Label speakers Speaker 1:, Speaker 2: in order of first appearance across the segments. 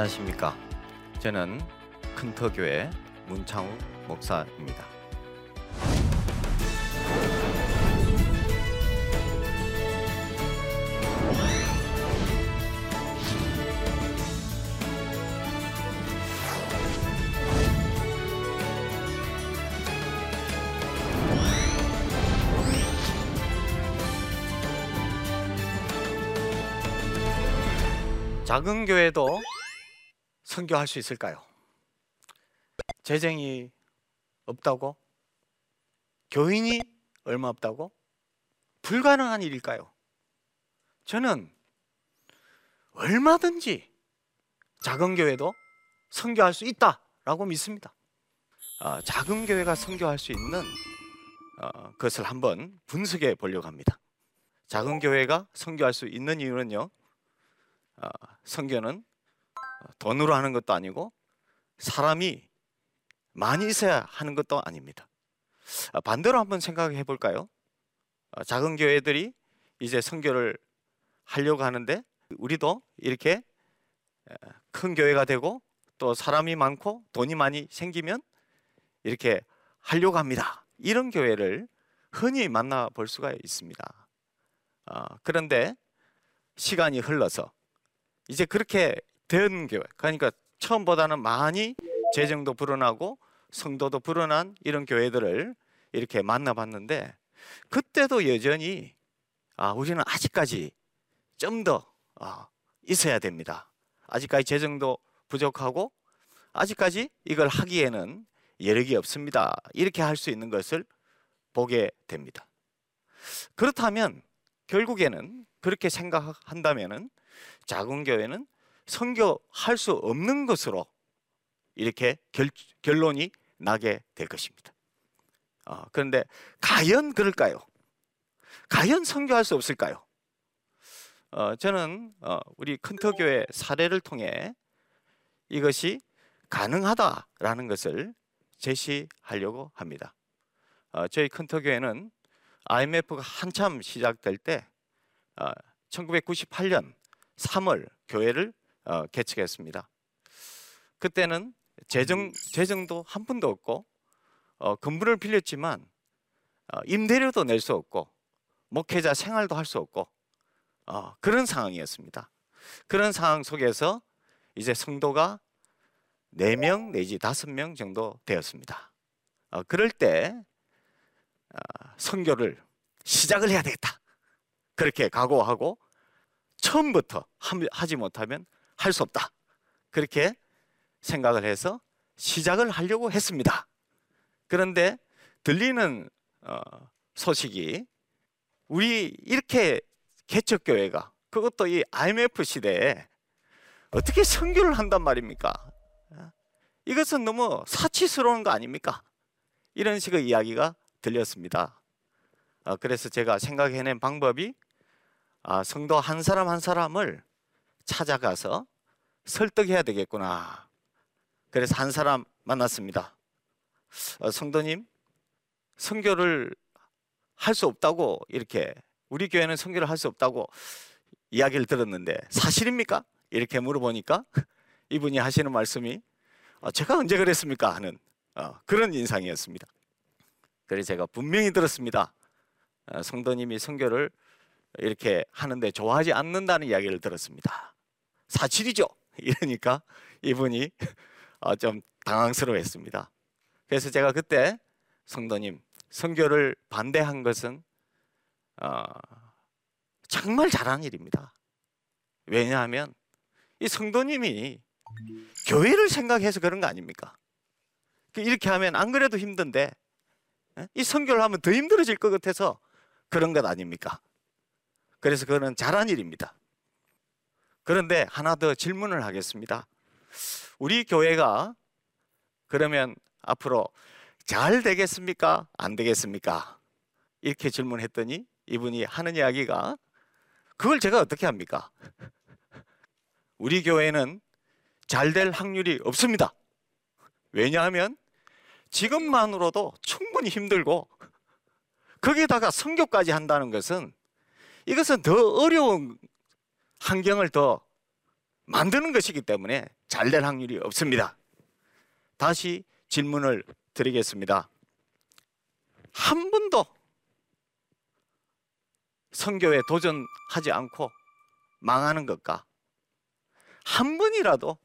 Speaker 1: 안녕하십니까. 저는 큰터교회 문창우 목사입니다. 작은 교회도 선교할 수 있을까요? 재정이 없다고? 교인이 얼마 없다고? 불가능한 일일까요? 저는 얼마든지 작은 교회도 선교할 수 있다라고 믿습니다. 어, 작은 교회가 선교할 수 있는 어, 것을 한번 분석해 보려고 합니다. 작은 교회가 선교할 수 있는 이유는요. 어, 선교는 돈으로 하는 것도 아니고 사람이 많이 있어야 하는 것도 아닙니다. 아, 반대로 한번 생각해 볼까요? 아, 작은 교회들이 이제 선교를 하려고 하는데 우리도 이렇게 큰 교회가 되고 또 사람이 많고 돈이 많이 생기면 이렇게 하려고 합니다. 이런 교회를 흔히 만나 볼 수가 있습니다. 아, 그런데 시간이 흘러서 이제 그렇게 된 교회, 그러니까 처음보다는 많이 재정도 불어나고 성도도 불어난 이런 교회들을 이렇게 만나봤는데 그때도 여전히 아 우리는 아직까지 좀더 아, 있어야 됩니다. 아직까지 재정도 부족하고 아직까지 이걸 하기에는 여력이 없습니다. 이렇게 할 수 있는 것을 보게 됩니다. 그렇다면 결국에는 그렇게 생각한다면은 작은 교회는 선교할 수 없는 것으로 이렇게 결, 결론이 나게 될 것입니다. 어, 그런데 과연 그럴까요? 과연 선교할 수 없을까요? 어, 저는 어, 우리 큰터교회 사례를 통해 이것이 가능하다라는 것을 제시하려고 합니다. 어, 저희 큰터교회는 IMF가 한참 시작될 때 1998년 3월 교회를 어, 개척했습니다. 그때는 재정 재정도 한 푼도 없고 어, 건물을 빌렸지만 어, 임대료도 낼 수 없고 목회자 생활도 할 수 없고 어, 그런 상황이었습니다. 그런 상황 속에서 이제 성도가 4명 내지 5명 정도 되었습니다. 어, 그럴 때 어, 선교를 시작을 해야 되겠다. 그렇게 각오하고 처음부터 하지 못하면 할 수 없다. 그렇게 생각을 해서 시작을 하려고 했습니다. 그런데 들리는 어, 소식이 우리 이렇게 개척교회가 그것도 이 IMF 시대에 어떻게 선교를 한단 말입니까? 이것은 너무 사치스러운 거 아닙니까? 이런 식의 이야기가 들렸습니다. 어, 그래서 제가 생각해낸 방법이 아, 성도 한 사람 한 사람을 찾아가서 설득해야 되겠구나. 그래서 한 사람 만났습니다. 어, 성도님, 성교를 할 수 없다고 이렇게 우리 교회는 성교를 할 수 없다고 이야기를 들었는데 사실입니까? 이렇게 물어보니까 이분이 하시는 말씀이 어, 제가 언제 그랬습니까? 하는 어, 그런 인상이었습니다. 그래서 제가 분명히 들었습니다. 어, 성도님이 성교를 이렇게 하는데 좋아하지 않는다는 이야기를 들었습니다. 사실이죠. 이러니까 이분이 어, 좀 당황스러워했습니다. 그래서 제가 그때 성도님 성교를 반대한 것은 어, 정말 잘한 일입니다. 왜냐하면 이 성도님이 교회를 생각해서 그런 거 아닙니까? 그 이렇게 하면 안 그래도 힘든데 이 성교를 하면 더 힘들어질 것 같아서 그런 것 아닙니까? 그래서 그거는 잘한 일입니다. 그런데 하나 더 질문을 하겠습니다. 우리 교회가 그러면 앞으로 잘 되겠습니까? 안 되겠습니까? 이렇게 질문했더니 이분이 하는 이야기가 그걸 제가 어떻게 합니까? 우리 교회는 잘 될 확률이 없습니다. 왜냐하면 지금만으로도 충분히 힘들고 거기에다가 성교까지 한다는 것은 이것은 더 어려운 환경을 더 만드는 것이기 때문에 잘 될 확률이 없습니다. 다시 질문을 드리겠습니다. 한 번도 선교에 도전하지 않고 망하는 것과 한 번이라도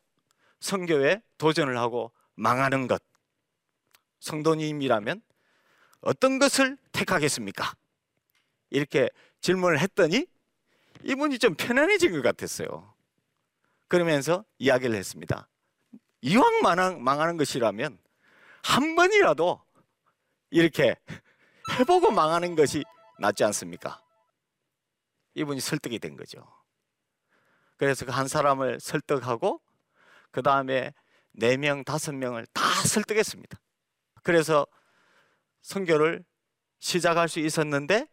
Speaker 1: 선교에 도전을 하고 망하는 것 성도님이라면 어떤 것을 택하겠습니까? 이렇게 질문을 했더니 이분이 좀 편안해진 것 같았어요. 그러면서 이야기를 했습니다. 이왕 망하는 것이라면 한 번이라도 이렇게 해보고 망하는 것이 낫지 않습니까? 이분이 설득이 된 거죠. 그래서 그 한 사람을 설득하고 그 다음에 네 명, 다섯 명을 다 설득했습니다. 그래서 선교를 시작할 수 있었는데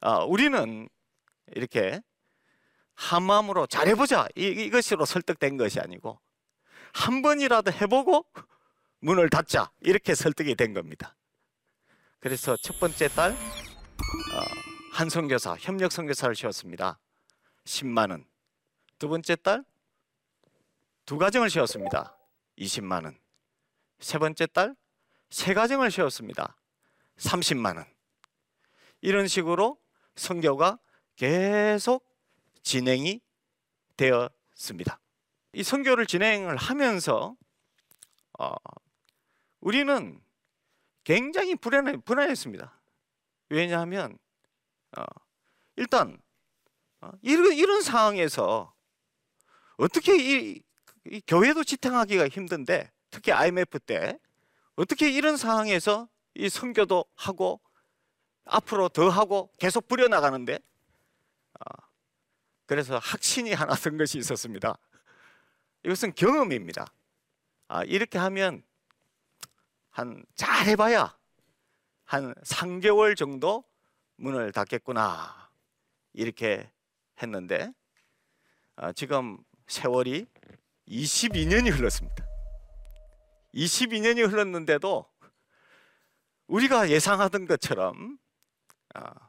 Speaker 1: 아, 우리는 이렇게 한 마음으로 잘해보자 이, 이것으로 설득된 것이 아니고 한 번이라도 해보고 문을 닫자 이렇게 설득이 된 겁니다. 그래서 첫 번째 딸 어, 한 선교사 협력 선교사를 씌웠습니다. 10만 원. 두 번째 딸 두 가정을 씌웠습니다. 20만 원. 세 번째 딸 세 가정을 씌웠습니다. 30만 원. 이런 식으로 선교가 계속 진행이 되었습니다. 이 선교를 진행을 하면서 어, 우리는 굉장히 불안해, 불안했습니다. 왜냐하면 어, 일단 어, 이런, 이런 상황에서 어떻게 이, 이 교회도 지탱하기가 힘든데 특히 IMF 때 어떻게 이런 상황에서 이 선교도 하고 앞으로 더 하고 계속 부려나가는데 어, 그래서 확신이 하나 든 것이 있었습니다. 이것은 경험입니다. 아, 이렇게 하면 한 잘 해봐야 한 3개월 정도 문을 닫겠구나 이렇게 했는데 아, 지금 세월이 22년이 흘렀습니다. 22년이 흘렀는데도 우리가 예상하던 것처럼 아,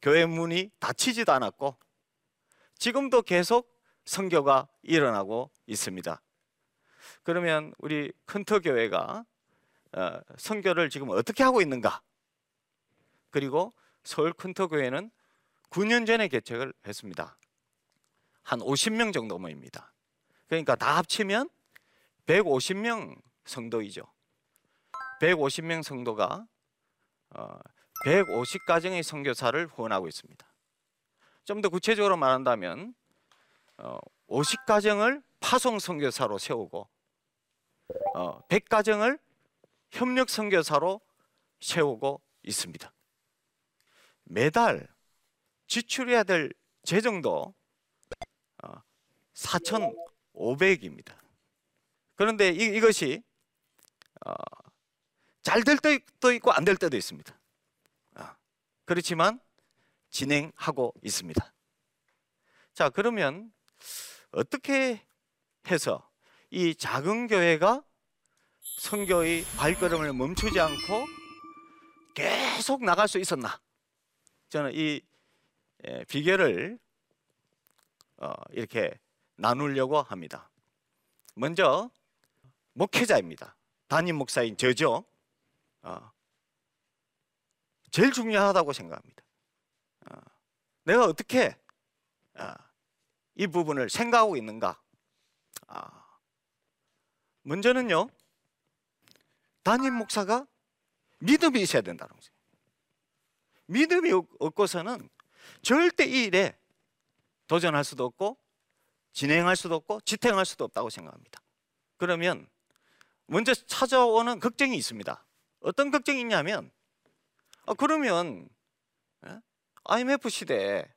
Speaker 1: 교회 문이 닫히지도 않았고 지금도 계속 선교가 일어나고 있습니다. 그러면 우리 큰터 교회가 어, 선교를 지금 어떻게 하고 있는가? 그리고 서울 큰터 교회는 9년 전에 개척을 했습니다. 한 50명 정도 모입니다. 그러니까 다 합치면 150명 성도이죠. 150명 성도가 150가정의 선교사를 후원하고 있습니다. 좀 더 구체적으로 말한다면 50가정을 어, 파송 선교사로 세우고 100가정을 어, 협력 선교사로 세우고 있습니다. 매달 지출해야 될 재정도 4,500입니다. 그런데 이, 것이 어, 잘될 때도 있고 안 될 때도 있습니다. 그렇지만 진행하고 있습니다. 자, 그러면 어떻게 해서 이 작은 교회가 선교의 발걸음을 멈추지 않고 계속 나갈 수 있었나? 저는 이 비결을 어, 이렇게 나누려고 합니다. 먼저 목회자입니다. 담임 목사인 저죠. 어, 제일 중요하다고 생각합니다. 어, 내가 어떻게 어, 이 부분을 생각하고 있는가? 아, 먼저는요, 담임 목사가 믿음이 있어야 된다는 거죠. 믿음이 없고서는 절대 이 일에 도전할 수도 없고 진행할 수도 없고 지탱할 수도 없다고 생각합니다. 그러면 먼저 찾아오는 걱정이 있습니다. 어떤 걱정이 있냐면 아, 그러면 IMF 예? 시대에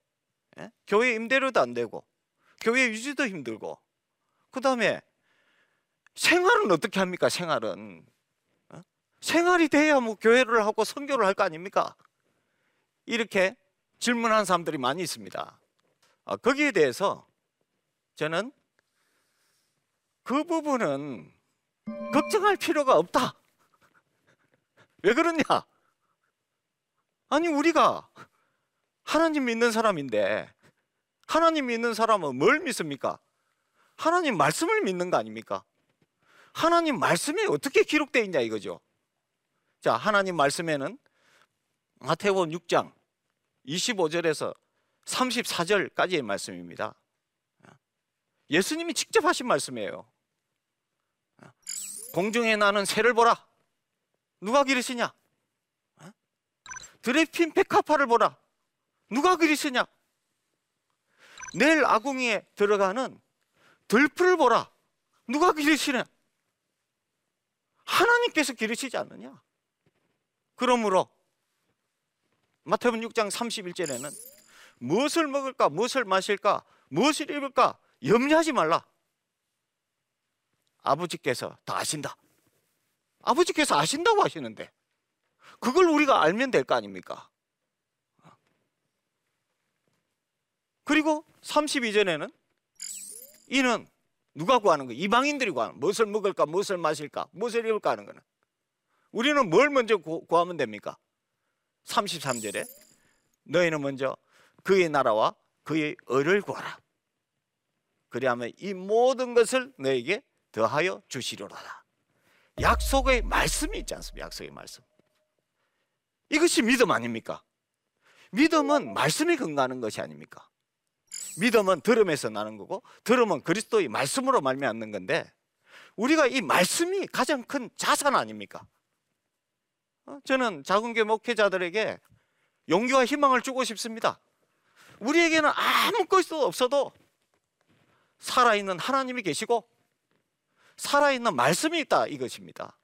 Speaker 1: 예? 교회 임대료도 안 되고 교회 유지도 힘들고 그 다음에 생활은 어떻게 합니까? 생활은 어? 생활이 돼야 뭐 교회를 하고 선교를 할 거 아닙니까? 이렇게 질문하는 사람들이 많이 있습니다. 아, 거기에 대해서 저는 그 부분은 걱정할 필요가 없다. 왜 그러냐? 아니 우리가 하나님 믿는 사람인데 하나님 믿는 사람은 뭘 믿습니까? 하나님 말씀을 믿는 거 아닙니까? 하나님 말씀이 어떻게 기록되어 있냐 이거죠. 자, 하나님 말씀에는 마태복음 6장 25절에서 34절까지의 말씀입니다. 예수님이 직접 하신 말씀이에요. 공중에 나는 새를 보라. 누가 기르시냐? 드레핀 백합화를 보라. 누가 기르시냐? 내일 아궁이에 들어가는 들풀을 보라. 누가 기르시냐? 하나님께서 기르시지 않느냐? 그러므로 마태복음 6장 31절에는 무엇을 먹을까, 무엇을 마실까, 무엇을 입을까 염려하지 말라. 아버지께서 다 아신다. 아버지께서 아신다고 하시는데 그걸 우리가 알면 될 거 아닙니까? 그리고 32절에는 이는 누가 구하는 거? 이방인들이 구하는 무엇을 먹을까, 무엇을 마실까, 무엇을 입을까 하는 거는 우리는 뭘 먼저 구, 구하면 됩니까? 33절에 너희는 먼저 그의 나라와 그의 의를 구하라. 그리하면 이 모든 것을 너에게 더하여 주시려라. 약속의 말씀이 있지 않습니까? 약속의 말씀. 이것이 믿음 아닙니까? 믿음은 말씀에 근거하는 것이 아닙니까? 믿음은 들음에서 나는 거고 들음은 그리스도의 말씀으로 말미암는 건데 우리가 이 말씀이 가장 큰 자산 아닙니까? 어, 저는 작은교 목회자들에게 용기와 희망을 주고 싶습니다. 우리에게는 아무 것도 없어도 살아있는 하나님이 계시고 살아있는 말씀이 있다 이것입니다.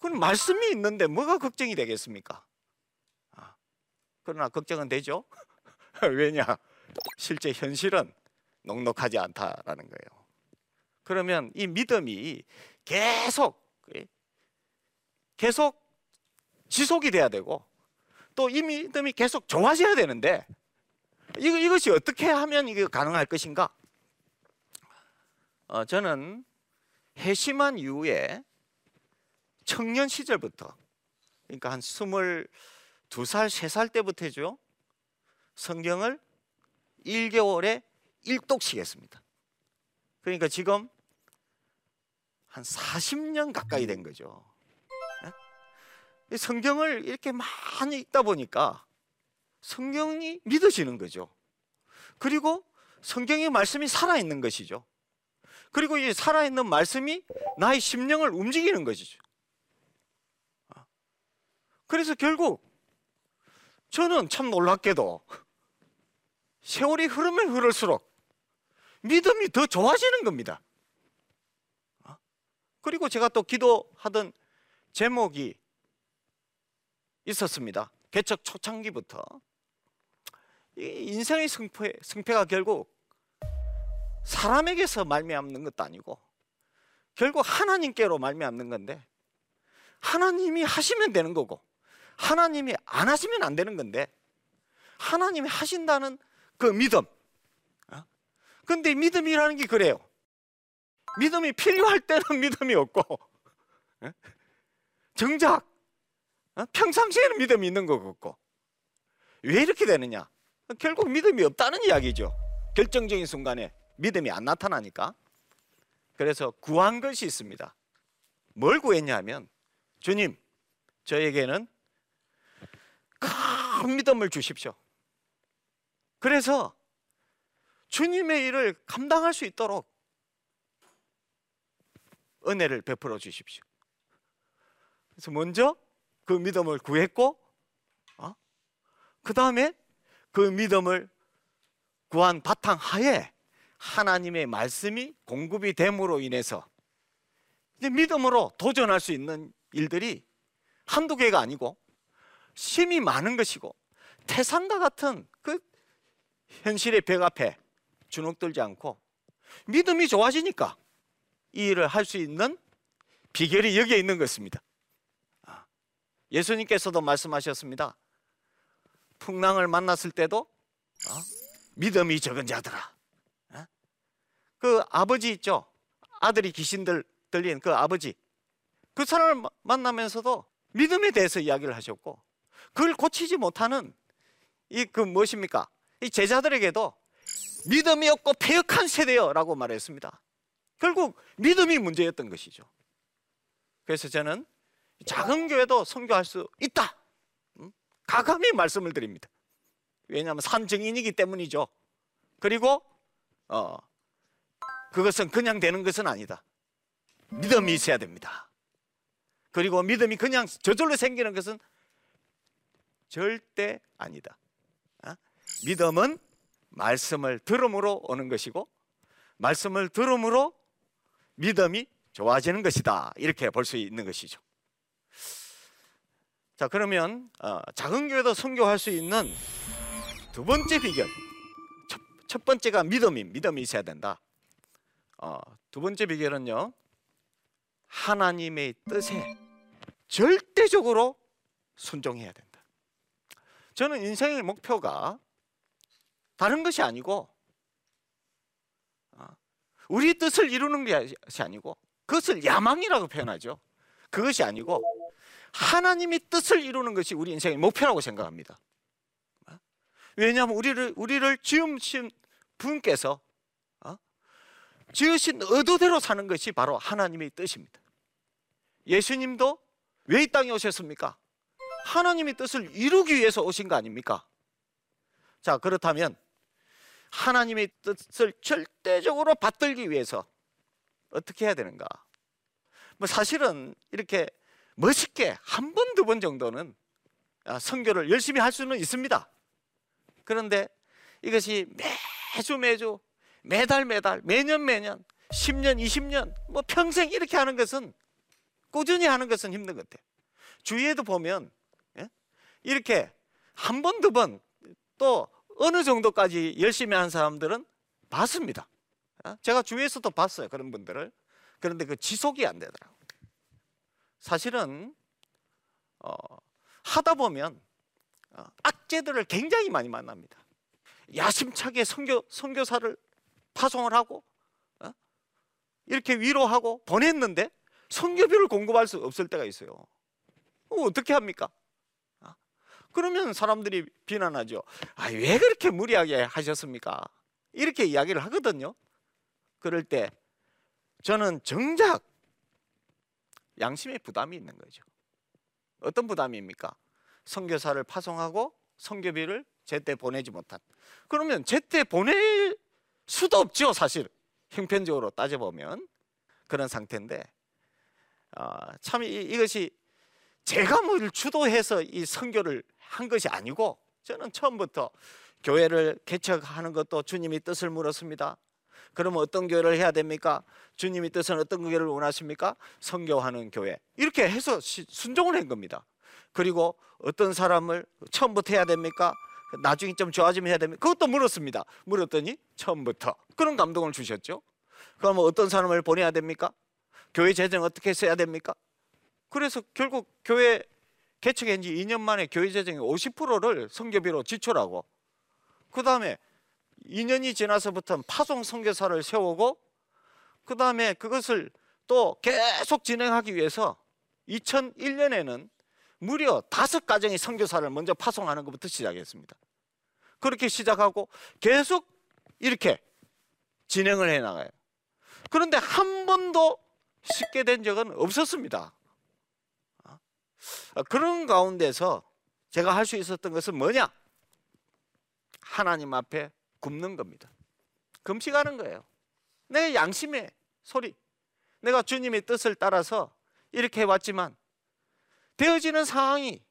Speaker 1: 그럼 말씀이 있는데 뭐가 걱정이 되겠습니까? 아, 그러나 걱정은 되죠. 왜냐? 실제 현실은 넉넉하지 않다라는 거예요. 그러면 이 믿음이 계속 계속 지속이 돼야 되고 또 이 믿음이 계속 좋아져야 되는데 이거 이것이 어떻게 하면 이게 가능할 것인가? 어, 저는 해심한 이후에 청년 시절부터 그러니까 한 스물 두 살 세 살 때부터죠. 성경을 1개월에 1독씩 했습니다. 그러니까 지금 한 40년 가까이 된 거죠. 성경을 이렇게 많이 읽다 보니까 성경이 믿어지는 거죠. 그리고 성경의 말씀이 살아있는 것이죠. 그리고 이 살아있는 말씀이 나의 심령을 움직이는 것이죠. 그래서 결국 저는 참 놀랍게도 세월이 흐르면 흐를수록 믿음이 더 좋아지는 겁니다. 그리고 제가 또 기도하던 제목이 있었습니다. 개척 초창기부터 인생의 승패, 승패가 결국 사람에게서 말미암는 것도 아니고 결국 하나님께로 말미암는 건데 하나님이 하시면 되는 거고 하나님이 안 하시면 안 되는 건데 하나님이 하신다는 그 믿음. 어? 근데 믿음이라는 게 그래요. 믿음이 필요할 때는 믿음이 없고 어? 정작 어? 평상시에는 믿음이 있는 것 같고 왜 이렇게 되느냐? 결국 믿음이 없다는 이야기죠. 결정적인 순간에 믿음이 안 나타나니까. 그래서 구한 것이 있습니다. 뭘 구했냐면 주님, 저에게는 큰 믿음을 주십시오. 그래서 주님의 일을 감당할 수 있도록 은혜를 베풀어 주십시오. 그래서 먼저 그 믿음을 구했고, 어? 그 다음에 그 믿음을 구한 바탕 하에 하나님의 말씀이 공급이 됨으로 인해서 이제 믿음으로 도전할 수 있는 일들이 한두 개가 아니고 심이 많은 것이고 태산과 같은 그 현실의 벽 앞에 주눅들지 않고 믿음이 좋아지니까 이 일을 할 수 있는 비결이 여기에 있는 것입니다. 아, 예수님께서도 말씀하셨습니다. 풍랑을 만났을 때도 어? 믿음이 적은 자들아. 어? 그 아버지 있죠. 아들이 귀신들 들린 그 아버지. 그 사람을 만나면서도 믿음에 대해서 이야기를 하셨고 그걸 고치지 못하는 이 그 무엇입니까? 이 제자들에게도 믿음이 없고 폐역한 세대여라고 말했습니다. 결국 믿음이 문제였던 것이죠. 그래서 저는 작은 교회도 선교할 수 있다. 가감히 말씀을 드립니다. 왜냐하면 산 증인이기 때문이죠. 그리고 어, 그것은 그냥 되는 것은 아니다. 믿음이 있어야 됩니다. 그리고 믿음이 그냥 저절로 생기는 것은 절대 아니다. 어? 믿음은 말씀을 들음으로 오는 것이고 말씀을 들음으로 믿음이 좋아지는 것이다. 이렇게 볼 수 있는 것이죠. 자 그러면 어, 작은 교회도 선교할 수 있는 두 번째 비결 첫, 첫 번째가 믿음이 믿음이 있어야 된다. 어, 두 번째 비결은요 하나님의 뜻에 절대적으로 순종해야 된다. 저는 인생의 목표가 다른 것이 아니고 어, 우리 뜻을 이루는 것이 아니고 그것을 야망이라고 표현하죠. 그것이 아니고 하나님이 뜻을 이루는 것이 우리 인생의 목표라고 생각합니다. 왜냐하면 우리를 우리를 지으신 분께서 어? 지으신 의도대로 사는 것이 바로 하나님의 뜻입니다. 예수님도 왜 이 땅에 오셨습니까? 하나님의 뜻을 이루기 위해서 오신 거 아닙니까? 자 그렇다면 하나님의 뜻을 절대적으로 받들기 위해서 어떻게 해야 되는가? 뭐 사실은 이렇게 멋있게 한 번, 두 번 정도는 선교를 열심히 할 수는 있습니다. 그런데 이것이 매주 매주 매달 매달 매년 매년 10년, 20년 뭐 평생 이렇게 하는 것은 꾸준히 하는 것은 힘든 것 같아요. 주위에도 보면 예? 이렇게 한 번, 두 번 또 어느 정도까지 열심히 하는 사람들은 봤습니다. 어? 제가 주위에서도 봤어요. 그런 분들을. 그런데 그 지속이 안 되더라고요. 사실은 어, 하다 보면 어, 악재들을 굉장히 많이 만납니다. 야심차게 선교 선교사를 파송을 하고 어? 이렇게 위로하고 보냈는데 선교비를 공급할 수 없을 때가 있어요. 어떻게 합니까? 어? 그러면 사람들이 비난하죠. 아, 왜 그렇게 무리하게 하셨습니까? 이렇게 이야기를 하거든요. 그럴 때 저는 정작 양심의 부담이 있는 거죠. 어떤 부담입니까? 선교사를 파송하고 선교비를 제때 보내지 못한. 그러면 제때 보낼 수도 없죠, 사실. 형편적으로 따져보면 그런 상태인데 어, 참 이, 것이 제가 뭘 주도해서 이 선교를 한 것이 아니고 저는 처음부터 교회를 개척하는 것도 주님이 뜻을 물었습니다. 그러면 어떤 교회를 해야 됩니까? 주님이 뜻은 어떤 교회를 원하십니까? 선교하는 교회. 이렇게 해서 순종을 한 겁니다. 그리고 어떤 사람을 처음부터 해야 됩니까? 나중에 좀 좋아지면 해야 됩니까? 그것도 물었습니다. 물었더니 처음부터 그런 감동을 주셨죠. 그러면 어떤 사람을 보내야 됩니까? 교회 재정 어떻게 써야 됩니까? 그래서 결국 교회 개척한 지 2년 만에 교회 재정의 50%를 성교비로 지출하고 그 다음에 2년이 지나서부터 파송 선교사를 세우고 그 다음에 그것을 또 계속 진행하기 위해서 2001년에는 무려 다섯 가정의 선교사를 먼저 파송하는 것부터 시작했습니다. 그렇게 시작하고 계속 이렇게 진행을 해 나가요. 그런데 한 번도 쉽게 된 적은 없었습니다. 아, 그런 가운데서 제가 할 수 있었던 것은 뭐냐? 하나님 앞에 굽는 겁니다. 금식하는 거예요. 내 양심의 소리. 내가 주님의 뜻을 따라서 이렇게 해왔지만 되어지는 상황이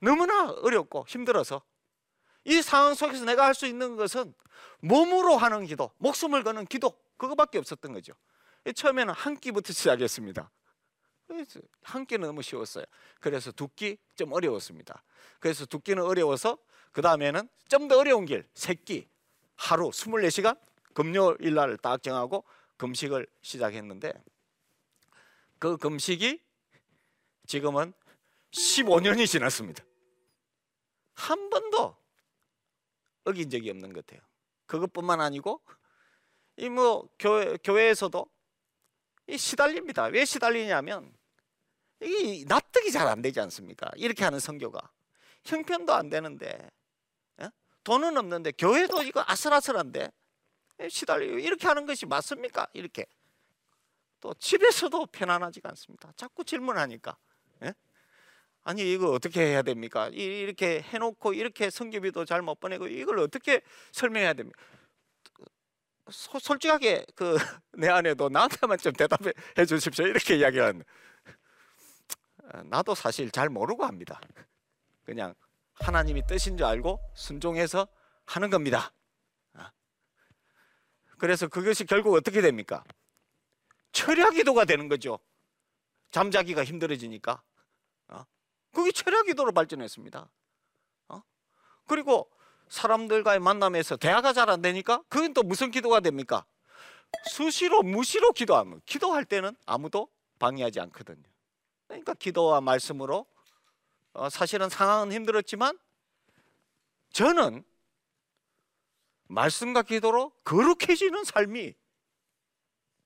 Speaker 1: 너무나 어렵고 힘들어서 이 상황 속에서 내가 할 수 있는 것은 몸으로 하는 기도, 목숨을 거는 기도 그거밖에 없었던 거죠. 처음에는 한 끼부터 시작했습니다. 한 끼는 너무 쉬웠어요. 그래서 두 끼 좀 어려웠습니다. 그래서 두 끼는 어려워서 그 다음에는 좀 더 어려운 길, 세 끼, 하루 24시간 금요일 날딱 정하고 금식을 시작했는데 그 금식이 지금은 15년이 지났습니다. 한 번도 어긴 적이 없는 것 같아요. 그것뿐만 아니고 이 뭐 교회 교회에서도 이 시달립니다. 왜 시달리냐면 이게 납득이 잘 안 되지 않습니까? 이렇게 하는 성교가 형편도 안 되는데 돈은 없는데 교회도 이거 아슬아슬한데 시달리고 이렇게 하는 것이 맞습니까? 이렇게 또 집에서도 편안하지가 않습니다. 자꾸 질문하니까 예? 아니 이거 어떻게 해야 됩니까? 이렇게 해놓고 이렇게 성교비도 잘 못 보내고 이걸 어떻게 설명해야 됩니까? 소, 솔직하게 그 내 아내도 나한테만 좀 대답해 주십시오 이렇게 이야기하는 어, 나도 사실 잘 모르고 합니다. 그냥 하나님이 뜻인 줄 알고 순종해서 하는 겁니다. 어. 그래서 그것이 결국 어떻게 됩니까? 철야 기도가 되는 거죠. 잠자기가 힘들어지니까. 어? 그게 철야 기도로 발전했습니다. 그리고 사람들과의 만남에서 대화가 잘 안 되니까 그건 또 무슨 기도가 됩니까? 수시로 무시로 기도하면 기도할 때는 아무도 방해하지 않거든요. 그러니까 기도와 말씀으로 어, 사실은 상황은 힘들었지만 저는 말씀과 기도로 거룩해지는 삶이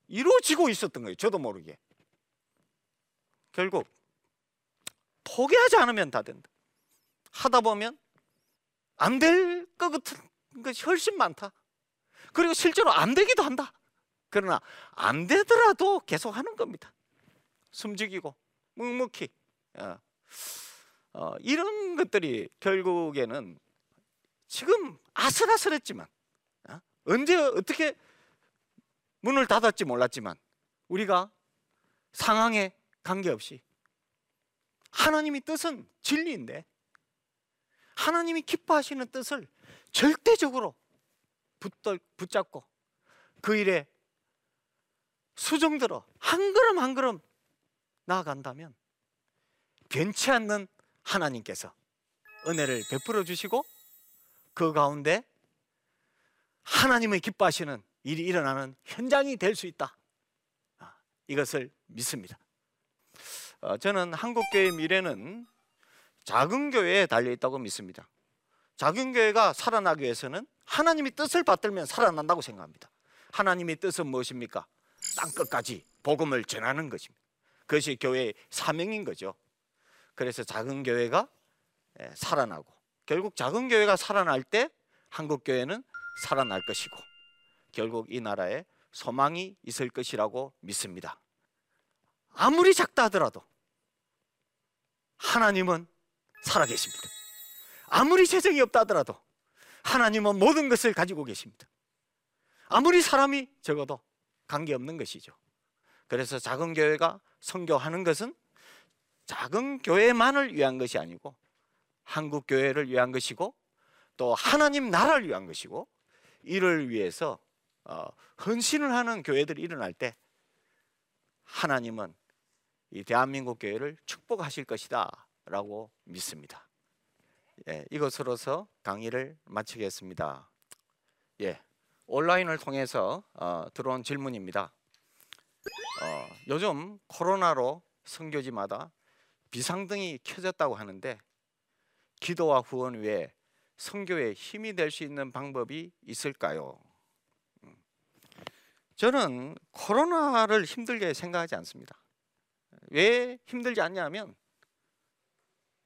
Speaker 1: 이루어지고 있었던 거예요. 저도 모르게. 결국 포기하지 않으면 다 된다. 하다 보면 안 될 것 같은 것이 훨씬 많다. 그리고 실제로 안 되기도 한다. 그러나 안 되더라도 계속 하는 겁니다. 숨죽이고 묵묵히 어, 어, 이런 것들이 결국에는 지금 아슬아슬했지만 어? 언제 어떻게 문을 닫았지 몰랐지만 우리가 상황에 관계없이 하나님이 뜻은 진리인데 하나님이 기뻐하시는 뜻을 절대적으로 붙잡고 그 일에 수정들어 한 걸음 한 걸음 나아간다면 변치 않는 하나님께서 은혜를 베풀어 주시고 그 가운데 하나님의 기뻐하시는 일이 일어나는 현장이 될 수 있다. 아, 이것을 믿습니다. 어, 저는 한국교회 미래는 작은 교회에 달려 있다고 믿습니다. 작은 교회가 살아나기 위해서는 하나님이 뜻을 받들면 살아난다고 생각합니다. 하나님의 뜻은 무엇입니까? 땅 끝까지 복음을 전하는 것입니다. 그것이 교회의 사명인 거죠. 그래서 작은 교회가 예, 살아나고 결국 작은 교회가 살아날 때 한국 교회는 살아날 것이고 결국 이 나라에 소망이 있을 것이라고 믿습니다. 아무리 작다 하더라도 하나님은 살아계십니다. 아무리 재정이 없다 하더라도 하나님은 모든 것을 가지고 계십니다. 아무리 사람이 적어도 관계없는 것이죠. 그래서 작은 교회가 선교하는 것은 작은 교회만을 위한 것이 아니고 한국 교회를 위한 것이고 또 하나님 나라를 위한 것이고 이를 위해서 어, 헌신을 하는 교회들이 일어날 때 하나님은 이 대한민국 교회를 축복하실 것이다라고 믿습니다. 예, 이것으로서 강의를 마치겠습니다. 예, 온라인을 통해서 어, 들어온 질문입니다. 어, 요즘 코로나로 선교지마다 비상등이 켜졌다고 하는데 기도와 후원 외에 선교에 힘이 될 수 있는 방법이 있을까요? 음. 저는 코로나를 힘들게 생각하지 않습니다. 왜 힘들지 않냐면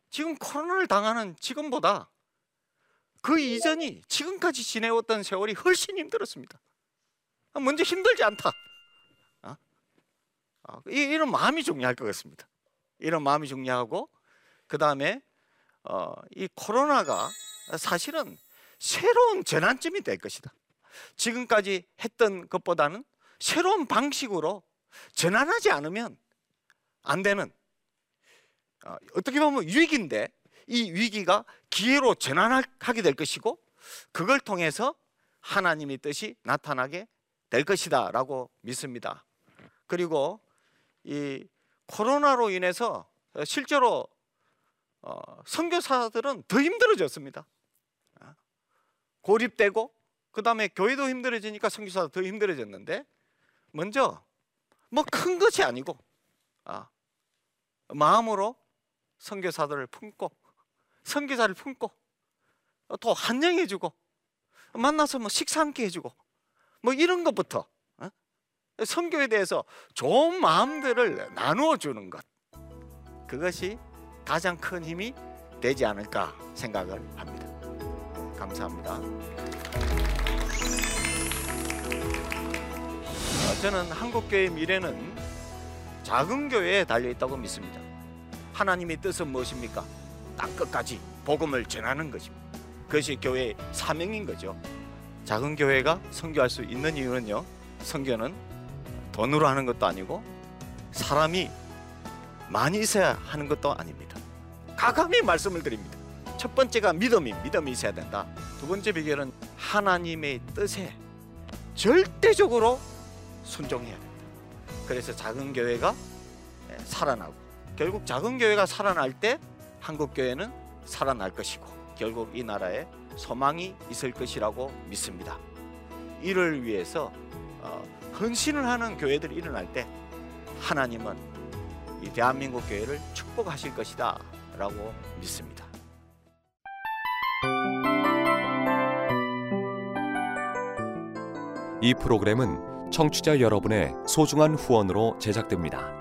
Speaker 1: 지금 코로나를 당하는 지금보다 그 이전이 지금까지 지내왔던 세월이 훨씬 힘들었습니다. 먼저 힘들지 않다. 어? 어, 이런 마음이 중요할 것 같습니다. 이런 마음이 중요하고 그 다음에 어, 이 코로나가 사실은 새로운 전환점이 될 것이다. 지금까지 했던 것보다는 새로운 방식으로 전환하지 않으면 안 되는 어, 어떻게 보면 위기인데 이 위기가 기회로 전환하게 될 것이고 그걸 통해서 하나님의 뜻이 나타나게 될 것이다 라고 믿습니다. 그리고 이 코로나로 인해서 실제로 어, 선교사들은 더 힘들어졌습니다. 어, 고립되고 그 다음에 교회도 힘들어지니까 선교사도 더 힘들어졌는데 먼저 뭐 큰 것이 아니고 아, 마음으로 선교사들을 품고 선교사를 품고 또 환영해주고 만나서 뭐 식사 함께 해주고 뭐 이런 것부터 어? 선교에 대해서 좋은 마음들을 나누어 주는 것 그것이 가장 큰 힘이 되지 않을까 생각을 합니다. 감사합니다. 저는 한국 교회의 미래는 작은 교회에 달려 있다고 믿습니다. 하나님의 뜻은 무엇입니까? 땅 끝까지 복음을 전하는 것입니다. 그것이 교회의 사명인 거죠. 작은 교회가 선교할 수 있는 이유는요. 선교는 돈으로 하는 것도 아니고 사람이 많이 있어야 하는 것도 아닙니다. 가감히 말씀을 드립니다. 첫 번째가 믿음이 믿음이 있어야 된다. 두 번째 비결은 하나님의 뜻에 절대적으로 순종해야 된다. 그래서 작은 교회가 예, 살아나고 결국 작은 교회가 살아날 때 한국 교회는 살아날 것이고 결국 이 나라에 소망이 있을 것이라고 믿습니다. 이를 위해서 어, 헌신을 하는 교회들이 일어날 때 하나님은 이 대한민국 교회를 축복하실 것이다 라고 믿습니다.
Speaker 2: 이 프로그램은 청취자 여러분의 소중한 후원으로 제작됩니다.